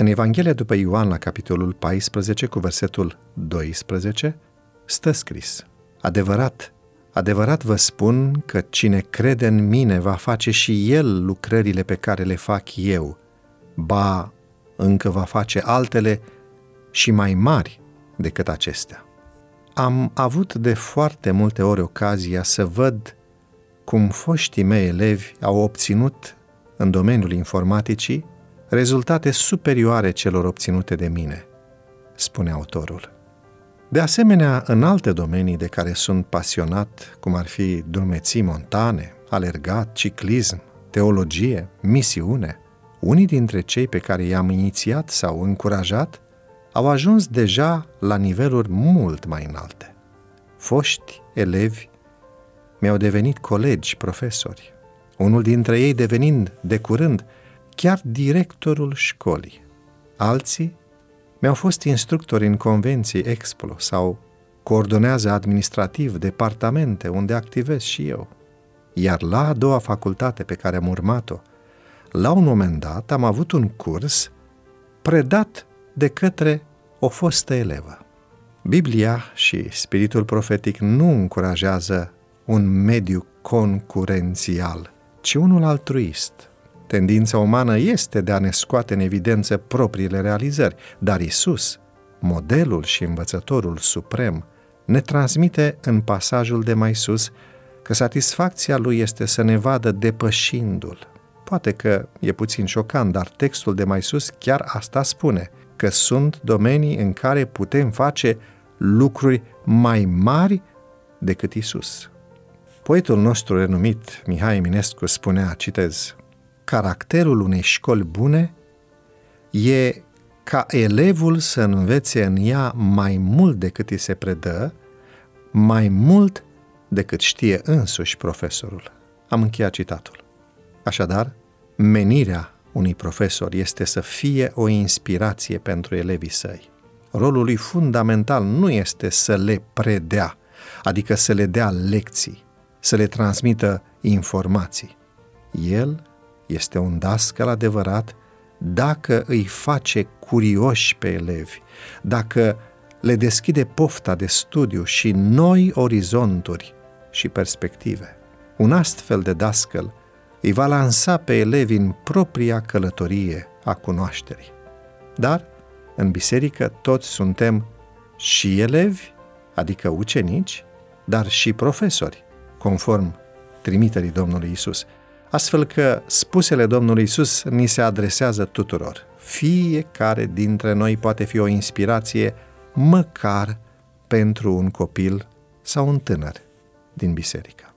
În Evanghelia după Ioan, la capitolul 14, cu versetul 12, stă scris Adevărat, adevărat vă spun că cine crede în mine va face și el lucrările pe care le fac eu, ba încă va face altele și mai mari decât acestea. Am avut de foarte multe ori ocazia să văd cum foștii mei elevi au obținut în domeniul informaticii rezultate superioare celor obținute de mine, spune autorul. De asemenea, în alte domenii de care sunt pasionat, cum ar fi drumeții montane, alergat, ciclism, teologie, misiune, unii dintre cei pe care i-am inițiat sau încurajat au ajuns deja la niveluri mult mai înalte. Foști elevi mi-au devenit colegi, profesori, unul dintre ei devenind de curând chiar directorul școlii. Alții mi-au fost instructori în convenții Explo sau coordonează administrativ departamente unde activez și eu. Iar la a doua facultate pe care am urmat-o, la un moment dat am avut un curs predat de către o fostă elevă. Biblia și spiritul profetic nu încurajează un mediu concurențial, ci unul altruist. Tendința umană este de a ne scoate în evidență propriile realizări, dar Isus, modelul și învățătorul suprem, ne transmite în pasajul de mai sus că satisfacția lui este să ne vadă depășindu-l. Poate că e puțin șocant, dar textul de mai sus chiar asta spune, că sunt domenii în care putem face lucruri mai mari decât Isus. Poetul nostru renumit, Mihai Eminescu, spunea, citez, Caracterul unei școli bune e ca elevul să învețe în ea mai mult decât îi se predă, mai mult decât știe însuși profesorul. Am încheiat citatul. Așadar, menirea unui profesor este să fie o inspirație pentru elevii săi. Rolul lui fundamental nu este să le predea, adică să le dea lecții, să le transmită informații. El este un dascăl adevărat dacă îi face curioși pe elevi, dacă le deschide pofta de studiu și noi orizonturi și perspective. Un astfel de dascăl îi va lansa pe elevi în propria călătorie a cunoașterii. Dar, în biserică, toți suntem și elevi, adică ucenici, dar și profesori, conform trimiterii Domnului Isus. Astfel că spusele Domnului Isus ni se adresează tuturor. Fiecare dintre noi poate fi o inspirație măcar pentru un copil sau un tânăr din biserică.